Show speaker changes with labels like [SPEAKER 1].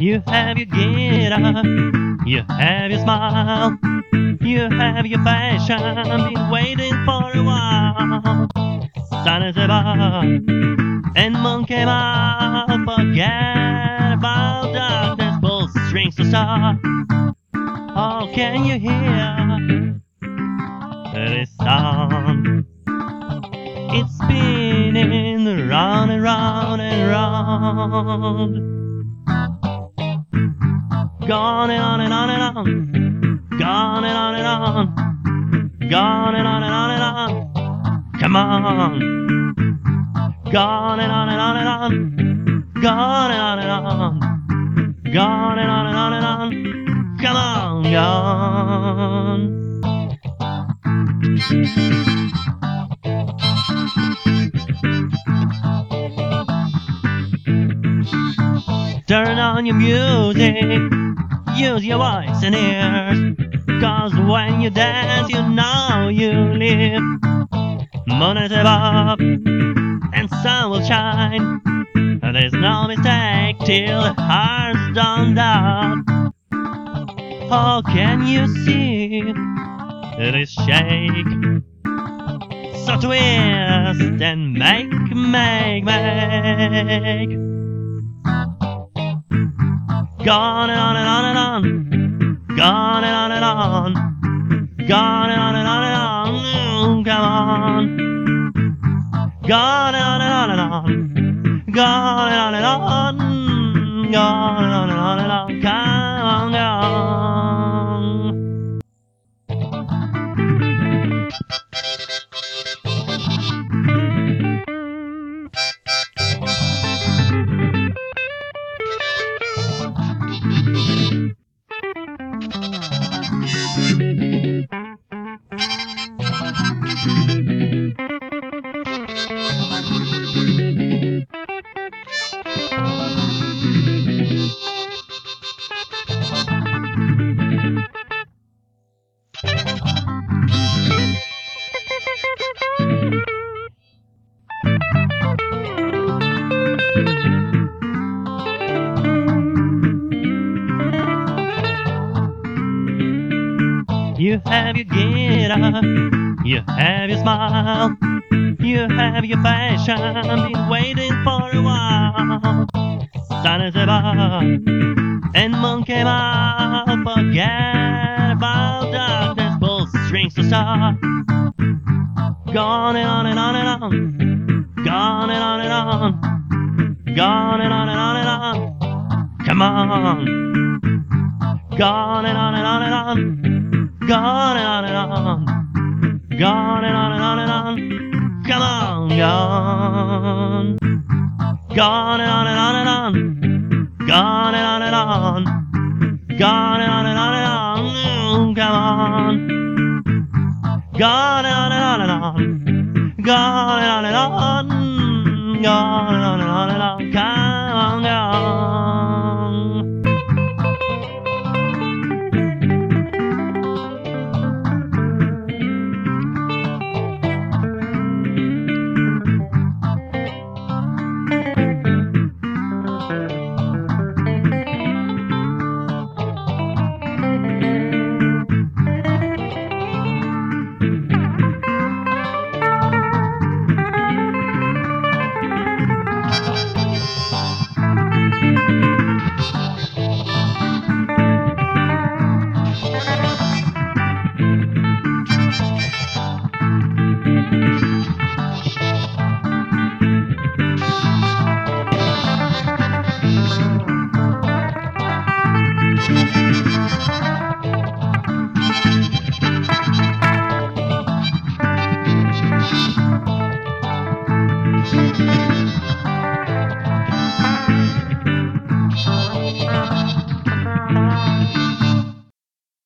[SPEAKER 1] get up, you have your smile, you have your fashion, been waiting for a while. Sun is above, and moon came out, forget about darkness, pull strings to start. Oh, can you hear this song? It's spinning round and round and round. Gone and on and on and on. Gone and on and on. Gone and on and on and on. Come on. Gone and on and on and on. Gone and on and on. Gone and on and on and on. Come on, gone. Turn on your music, use your voice and ears. Cause when you dance, you know you live. Moon is above, and sun will shine. There's no mistake till heart's done down. How can you see this shake? So twist and make, make, make. Gone and on and on and on. Gone and on and on. Gone and on and on and on. Mm, Come on. Gone and on and on and on. Gone and on and on. Gone You have your get up, you have your smile, you have your fashion, been waiting for a while. Sun is above, and moon came out, forget about darkness, pull strings to start. Gone and on and on and on, gone and on and on, gone and on and on and on. Come on, gone and on and on and on. Gone and on and on. Gone and on and on and on. Come on, gone. Gone and on and on and on. Gone and on and on. Gone and on and on and on. Mm, Come on. Gone and on and on and on. Gone and on and on. Gone